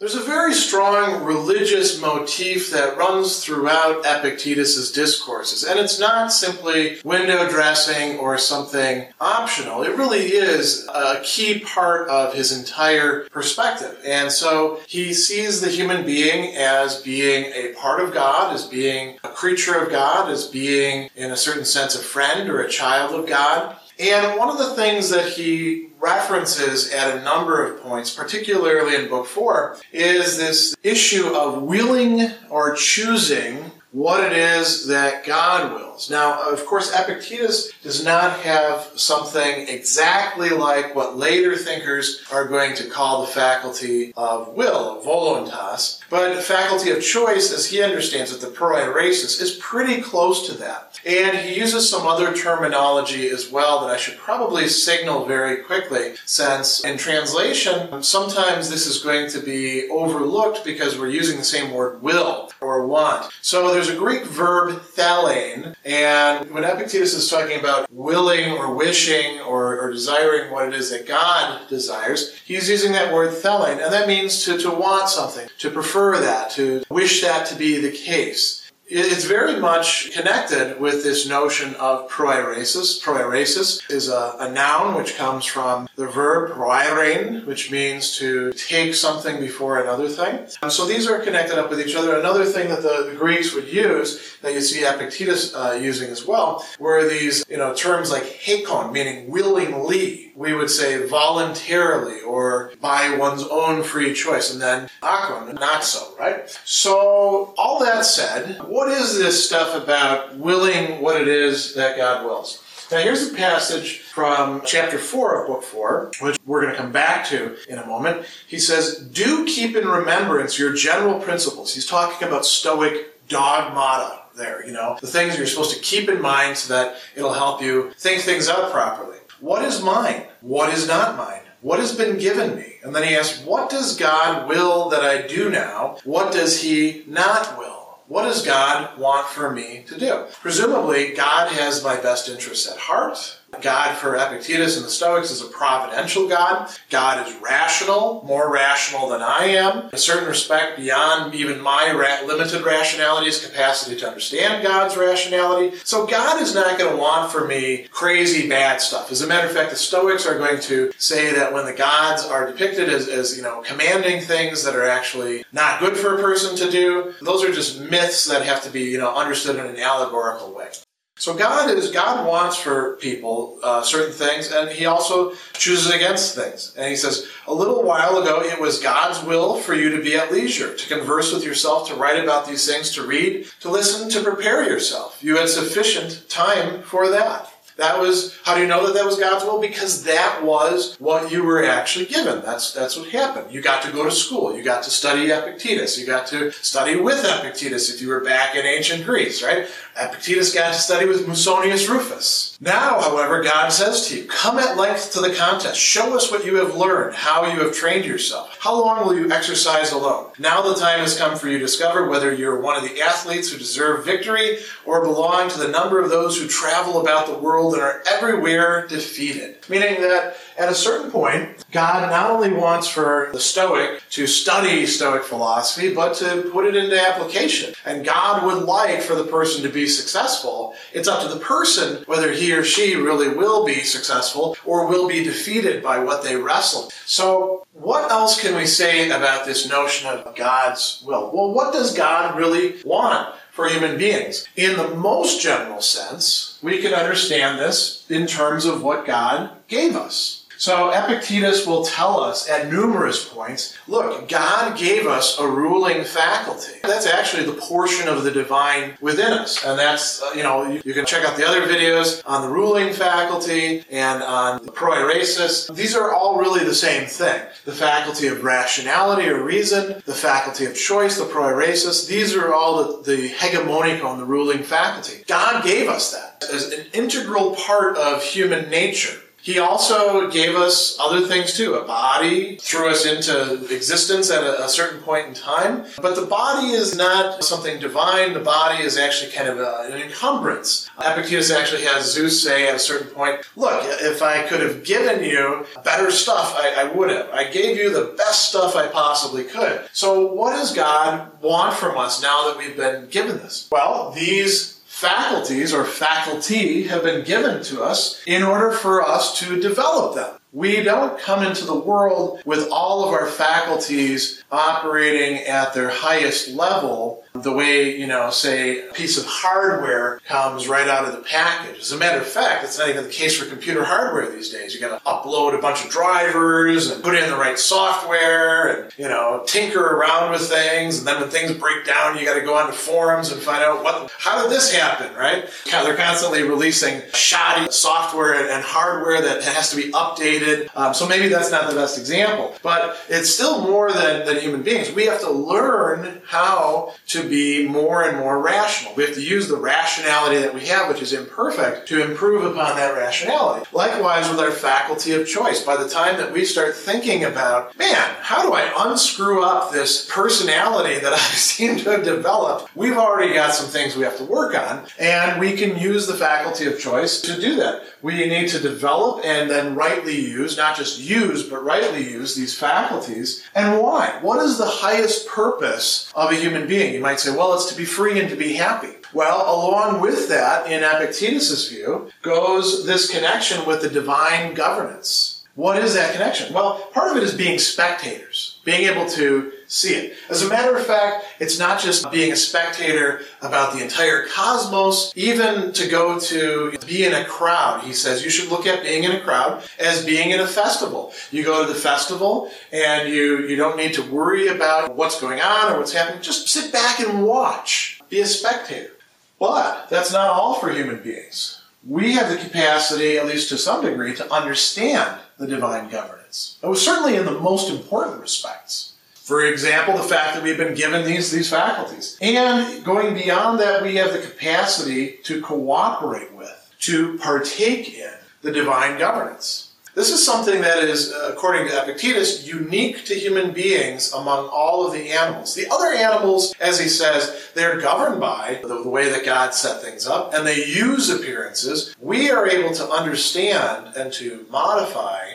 There's a very strong religious motif that runs throughout Epictetus's discourses, and it's not simply window dressing or something optional. It really is a key part of his entire perspective. And so he sees the human being as being a part of God, as being a creature of God, as being, in a certain sense, a friend or a child of God. And one of the things that he references at a number of points, particularly in book four, is this issue of willing or choosing what it is that God Now, of course, Epictetus does not have something exactly like what later thinkers are going to call the faculty of will, voluntas, but faculty of choice, as he understands it, the proairesis, is pretty close to that. And he uses some other terminology as well that I should probably signal very quickly, since in translation, sometimes this is going to be overlooked because we're using the same word will or want. So there's a Greek verb thelein, and when Epictetus is talking about willing or wishing or, or desiring what it is that God desires, he's using that word thelein, and that means to, to want something, to prefer that, to wish that to be the case it's very much connected with this notion of proairesis. Proairesis is a, a, noun which comes from the verb proairein, which means to take something before another thing. Um, so these are connected up with each other. Another thing that the, the Greeks would use, that you see Epictetus uh, using as well, were these you know terms like hekon, meaning willingly we would say voluntarily or by one's own free choice, and then akon, not so, right? So, all that said, what is this stuff about willing what it is that God wills? Now, here's a passage from chapter 4 of book 4, which we're going to come back to in a moment. He says, Do keep in remembrance your general principles. He's talking about Stoic dogmata there, you know, the things you're supposed to keep in mind so that it'll help you think things out properly. What is mine? What is not mine? What has been given me? And then he asks, What does God will that I do now? What does he not will? What does God want for me to do? Presumably, God has my best interests at heart. God for Epictetus and the Stoics is a providential God. God is rational, more rational than I am, in a certain respect beyond even my ra- limited rationality's capacity to understand God's rationality. So God is not going to want for me crazy bad stuff. As a matter of fact, the Stoics are going to say that when the gods are depicted as, as you know, commanding things that are actually not good for a person to do, those are just myths that have to be, you know, understood in an allegorical way. So God is God wants for people uh, certain things, and He also chooses against things. And He says, a little while ago, it was God's will for you to be at leisure, to converse with yourself, to write about these things, to read, to listen, to prepare yourself. You had sufficient time for that. That was how do you know that that was God's will? Because that was what you were actually given. That's that's what happened. You got to go to school. You got to study Epictetus. You got to study with Epictetus if you were back in ancient Greece, right? Epictetus got to study with Musonius Rufus. Now, however, God says to you, Come at length to the contest. Show us what you have learned, how you have trained yourself. How long will you exercise alone? Now the time has come for you to discover whether you're one of the athletes who deserve victory or belong to the number of those who travel about the world and are everywhere defeated. Meaning that at a certain point, God not only wants for the Stoic to study Stoic philosophy, but to put it into application. And God would like for the person to be successful. It's up to the person whether he or she really will be successful or will be defeated by what they wrestle. So, what else can we say about this notion of God's will? Well, what does God really want? For human beings. In the most general sense, we can understand this in terms of what God gave us. So Epictetus will tell us at numerous points, look, God gave us a ruling faculty. That's actually the portion of the divine within us. And that's, uh, you know, you, you, can check out the other videos on the ruling faculty and on the proairesis. These are all really the same thing. The faculty of rationality or reason, the faculty of choice, the proairesis. These are all the, the hegemonical and the ruling faculty. God gave us that as an integral part of human nature. He also gave us other things too. A body threw us into existence at a, a, certain point in time. But the body is not something divine. The body is actually kind of a, an encumbrance. Epictetus actually has Zeus say at a certain point, Look, if I could have given you better stuff, I, I would have. I gave you the best stuff I possibly could. So, what does God want from us now that we've been given this? Well, these faculties or faculty have been given to us in order for us to develop them. We don't come into the world with all of our faculties operating at their highest level the way, you know, say a piece of hardware comes right out of the package. As a matter of fact, it's not even the case for computer hardware these days. You gotta upload a bunch of drivers and put in the right software and, you know, tinker around with things. And then when things break down, you gotta go onto forums and find out what, how did this happen, right? They're constantly releasing shoddy software and hardware that has to be updated. Um, so maybe that's not the best example, but it's still more than, than human beings. We have to learn how to be more and more rational. We have to use the rationality that we have, which is imperfect, to improve upon that rationality. Likewise with our faculty of choice. By the time that we start thinking about, man, how do I unscrew up this personality that I seem to have developed? We've already got some things we have to work on, and we can use the faculty of choice to do that. We need to develop and then rightly use, not just use, but rightly use these faculties. And why? What is the highest purpose of a human being? You might say, well, it's to be free and to be happy. Well, along with that, in Epictetus' view, goes this connection with the divine governance. What is that connection? Well, part of it is being spectators, being able to see it. As a matter of fact, it's not just being a spectator about the entire cosmos, even to go to be in a crowd. He says you should look at being in a crowd as being in a festival. You go to the festival and you, you don't need to worry about what's going on or what's happening. Just sit back and watch. Be a spectator. But that's not all for human beings. We have the capacity, at least to some degree, to understand the divine governance. It was certainly in the most important respects. For example, the fact that we've been given these, these faculties. And going beyond that, we have the capacity to cooperate with, to partake in the divine governance. This is something that is, according to Epictetus, unique to human beings among all of the animals. The other animals, as he says, they're governed by the, the, way that God set things up, and they use appearances. We are able to understand and to modify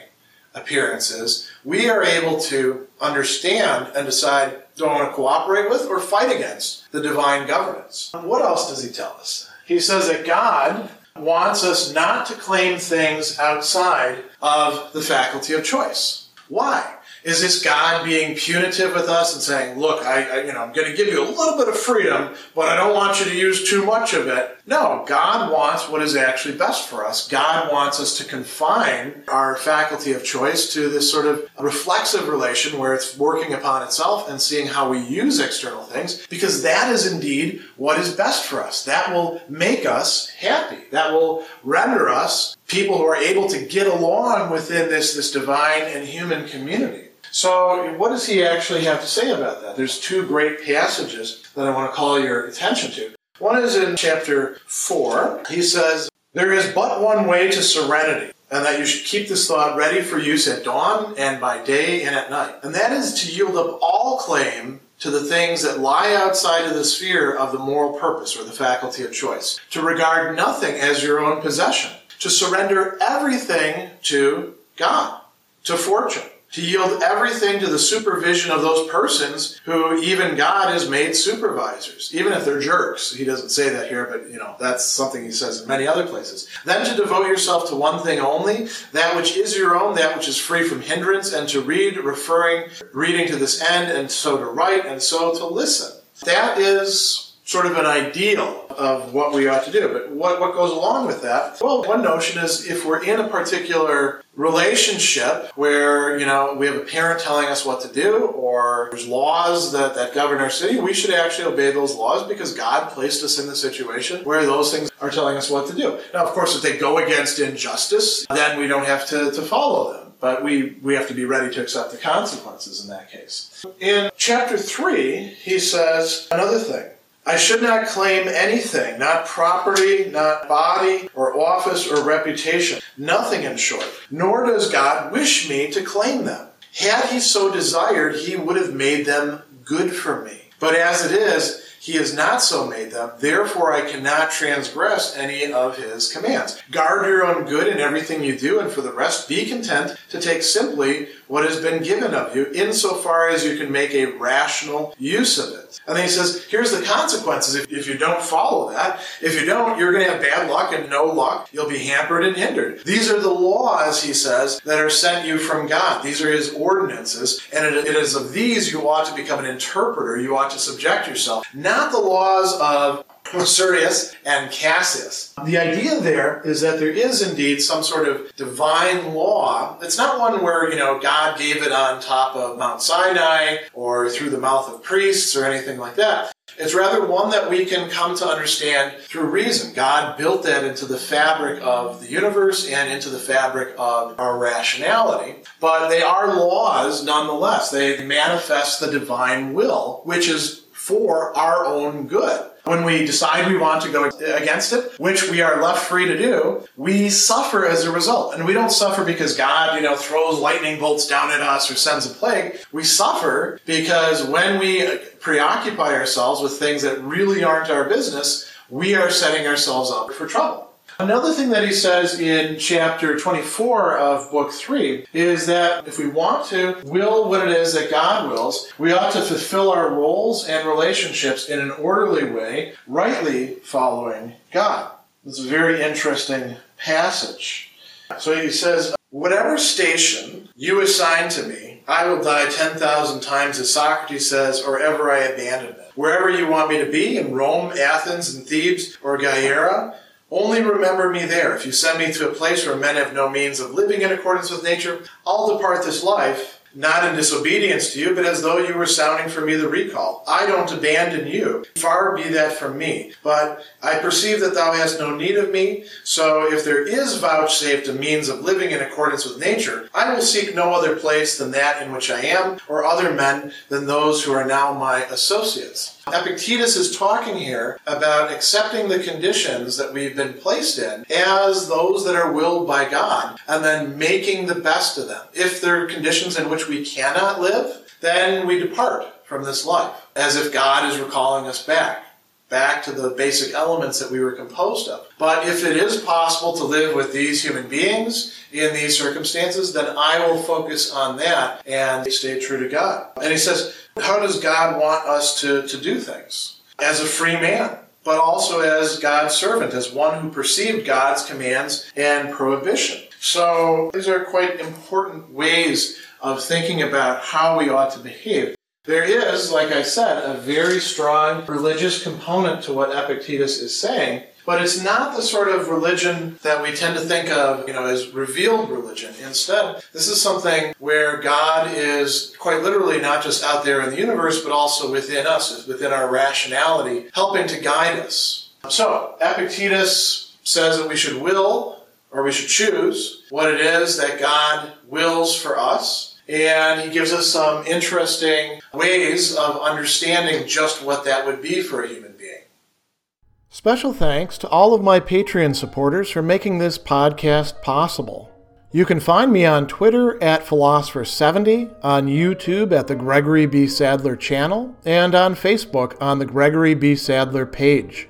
appearances, we are able to understand and decide do I want to cooperate with or fight against the divine governance. What else does he tell us? He says that God wants us not to claim things outside of the faculty of choice. Why? Is this God being punitive with us and saying, "Look, I, I you know, I'm going to give you a little bit of freedom, but I don't want you to use too much of it"? No, God wants what is actually best for us. God wants us to confine our faculty of choice to this sort of reflexive relation where it's working upon itself and seeing how we use external things, because that is indeed what is best for us. That will make us happy. That will render us people who are able to get along within this, this divine and human community. So, what does he actually have to say about that? There's two great passages that I want to call your attention to. One is in chapter 4. He says, There is but one way to serenity, and that you should keep this thought ready for use at dawn and by day and at night. And that is to yield up all claim to the things that lie outside of the sphere of the moral purpose or the faculty of choice, to regard nothing as your own possession, to surrender everything to God, to fortune to yield everything to the supervision of those persons who even God has made supervisors, even if they're jerks. He doesn't say that here, but you know, that's something he says in many other places. Then to devote yourself to one thing only, that which is your own, that which is free from hindrance, and to read, referring, reading to this end, and so to write, and so to listen. That is sort of an ideal of what we ought to do. But what, what goes along with that? Well, one notion is if we're in a particular relationship where, you know, we have a parent telling us what to do or there's laws that, that govern our city, we should actually obey those laws because God placed us in the situation where those things are telling us what to do. Now, of course, if they go against injustice, then we don't have to, to follow them but we, we have to be ready to accept the consequences in that case. In chapter 3, he says another thing I should not claim anything, not property, not body, or office, or reputation. Nothing, in short. Nor does God wish me to claim them. Had he so desired, he would have made them good for me. But as it is, he has not so made them, therefore I cannot transgress any of his commands. Guard your own good in everything you do, and for the rest be content to take simply what has been given of you, insofar as you can make a rational use of it. And then he says, here's the consequences if, if you don't follow that. If you don't, you're going to have bad luck and no luck. You'll be hampered and hindered. These are the laws, he says, that are sent you from God. These are his ordinances. And it, it is of these you ought to become an interpreter. You ought to subject yourself. Not the laws of Masurius and Cassius. The idea there is that there is indeed some sort of divine law. It's not one where, you know, God gave it on top of Mount Sinai or through the mouth of priests or anything like that. It's rather one that we can come to understand through reason. God built that into the fabric of the universe and into the fabric of our rationality. But they are laws nonetheless. They manifest the divine will, which is for our own good. When we decide we want to go against it, which we are left free to do, we suffer as a result. And we don't suffer because God, you know, throws lightning bolts down at us or sends a plague. We suffer because when we preoccupy ourselves with things that really aren't our business, we are setting ourselves up for trouble. Another thing that he says in chapter 24 of book 3 is that if we want to will what it is that God wills, we ought to fulfill our roles and relationships in an orderly way, rightly following God. It's a very interesting passage. So he says, Whatever station you assign to me, I will die 10,000 times, as Socrates says, or ever I abandon it. Wherever you want me to be, in Rome, Athens, and Thebes, or Gyara, only remember me there. If you send me to a place where men have no means of living in accordance with nature, I'll depart this life, not in disobedience to you, but as though you were sounding for me the recall. I don't abandon you. Far be that from me. But I perceive that thou hast no need of me. So if there is vouchsafed a means of living in accordance with nature, I will seek no other place than that in which I am, or other men than those who are now my associates. Epictetus is talking here about accepting the conditions that we've been placed in as those that are willed by God and then making the best of them. If there are conditions in we cannot live, then we depart from this life as if God is recalling us back back to the basic elements that we were composed of. But if it is possible to live with these human beings in these circumstances, then I will focus on that and stay true to God. And he says, how does God want us to, to do things? As a free man, but also as God's servant, as one who perceived God's commands and prohibition. So these are quite important ways of thinking about how we ought to behave. There is, like I said, a very strong religious component to what Epictetus is saying, but it's not the sort of religion that we tend to think of, you know, as revealed religion. Instead, this is something where God is quite literally not just out there in the universe, but also within us, within our rationality, helping to guide us. So, Epictetus says that we should will, or we should choose, what it is that God wills for us and he gives us some interesting ways of understanding just what that would be for a human being. Special thanks to all of my Patreon supporters for making this podcast possible. You can find me on Twitter at Philosopher70, on YouTube at the Gregory B. Sadler channel, and on Facebook on the Gregory B. Sadler page.